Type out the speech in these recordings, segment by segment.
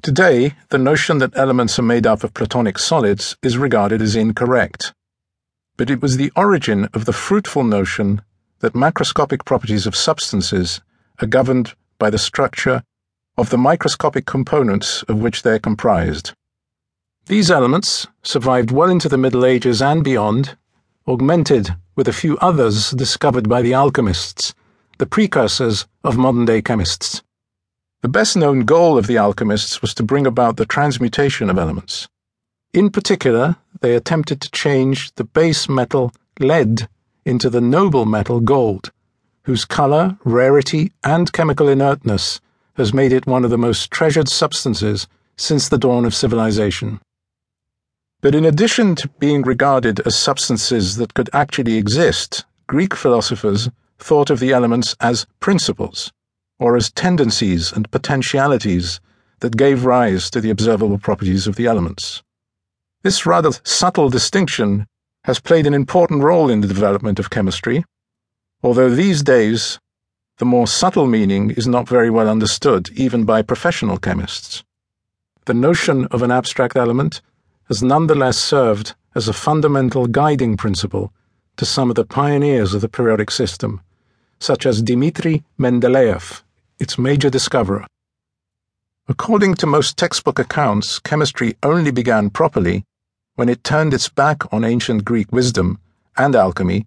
Today, the notion that elements are made up of platonic solids is regarded as incorrect. But it was the origin of the fruitful notion that macroscopic properties of substances are governed by the structure of the microscopic components of which they are comprised. These elements survived well into the Middle Ages and beyond, augmented with a few others discovered by the alchemists, the precursors of modern day chemists. The best known goal of the alchemists was to bring about the transmutation of elements. In particular, they attempted to change the base metal lead into the noble metal gold, whose color, rarity, and chemical inertness has made it one of the most treasured substances since the dawn of civilization. But in addition to being regarded as substances that could actually exist, Greek philosophers thought of the elements as principles, or as tendencies and potentialities that gave rise to the observable properties of the elements. This rather subtle distinction has played an important role in the development of chemistry, although these days the more subtle meaning is not very well understood even by professional chemists. The notion of an abstract element has nonetheless served as a fundamental guiding principle to some of the pioneers of the periodic system, such as Dmitri Mendeleev, its major discoverer. According to most textbook accounts, chemistry only began properly when it turned its back on ancient Greek wisdom and alchemy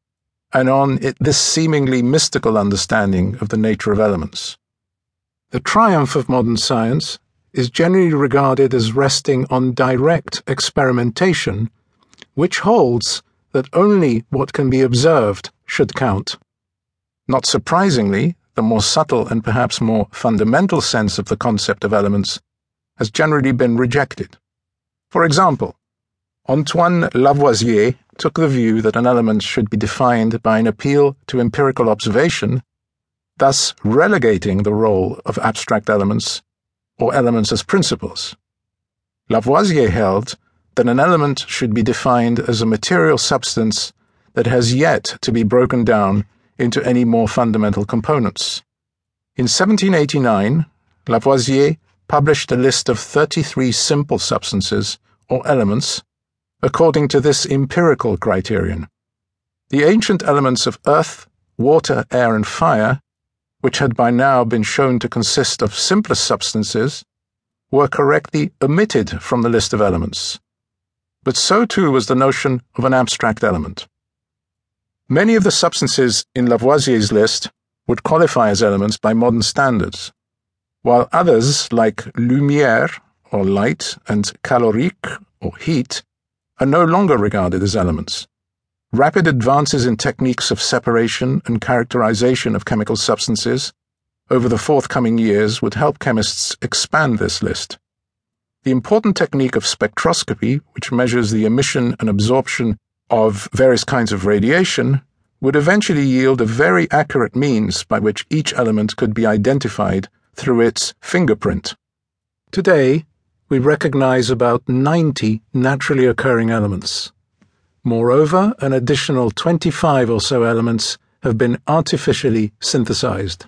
and on it, this seemingly mystical understanding of the nature of elements. The triumph of modern science is generally regarded as resting on direct experimentation, which holds that only what can be observed should count. Not surprisingly, the more subtle and perhaps more fundamental sense of the concept of elements has generally been rejected. For example, Antoine Lavoisier took the view that an element should be defined by an appeal to empirical observation, thus relegating the role of abstract elements or elements as principles. Lavoisier held that an element should be defined as a material substance that has yet to be broken down into any more fundamental components. In 1789, Lavoisier published a list of 33 simple substances or elements according to this empirical criterion. The ancient elements of earth, water, air, and fire which had by now been shown to consist of simplest substances, were correctly omitted from the list of elements. But so too was the notion of an abstract element. Many of the substances in Lavoisier's list would qualify as elements by modern standards, while others, like lumière, or light, and calorique, or heat, are no longer regarded as elements. Rapid advances in techniques of separation and characterization of chemical substances over the forthcoming years would help chemists expand this list. The important technique of spectroscopy, which measures the emission and absorption of various kinds of radiation, would eventually yield a very accurate means by which each element could be identified through its fingerprint. Today, we recognize about 90 naturally occurring elements. Moreover, an additional 25 or so elements have been artificially synthesized.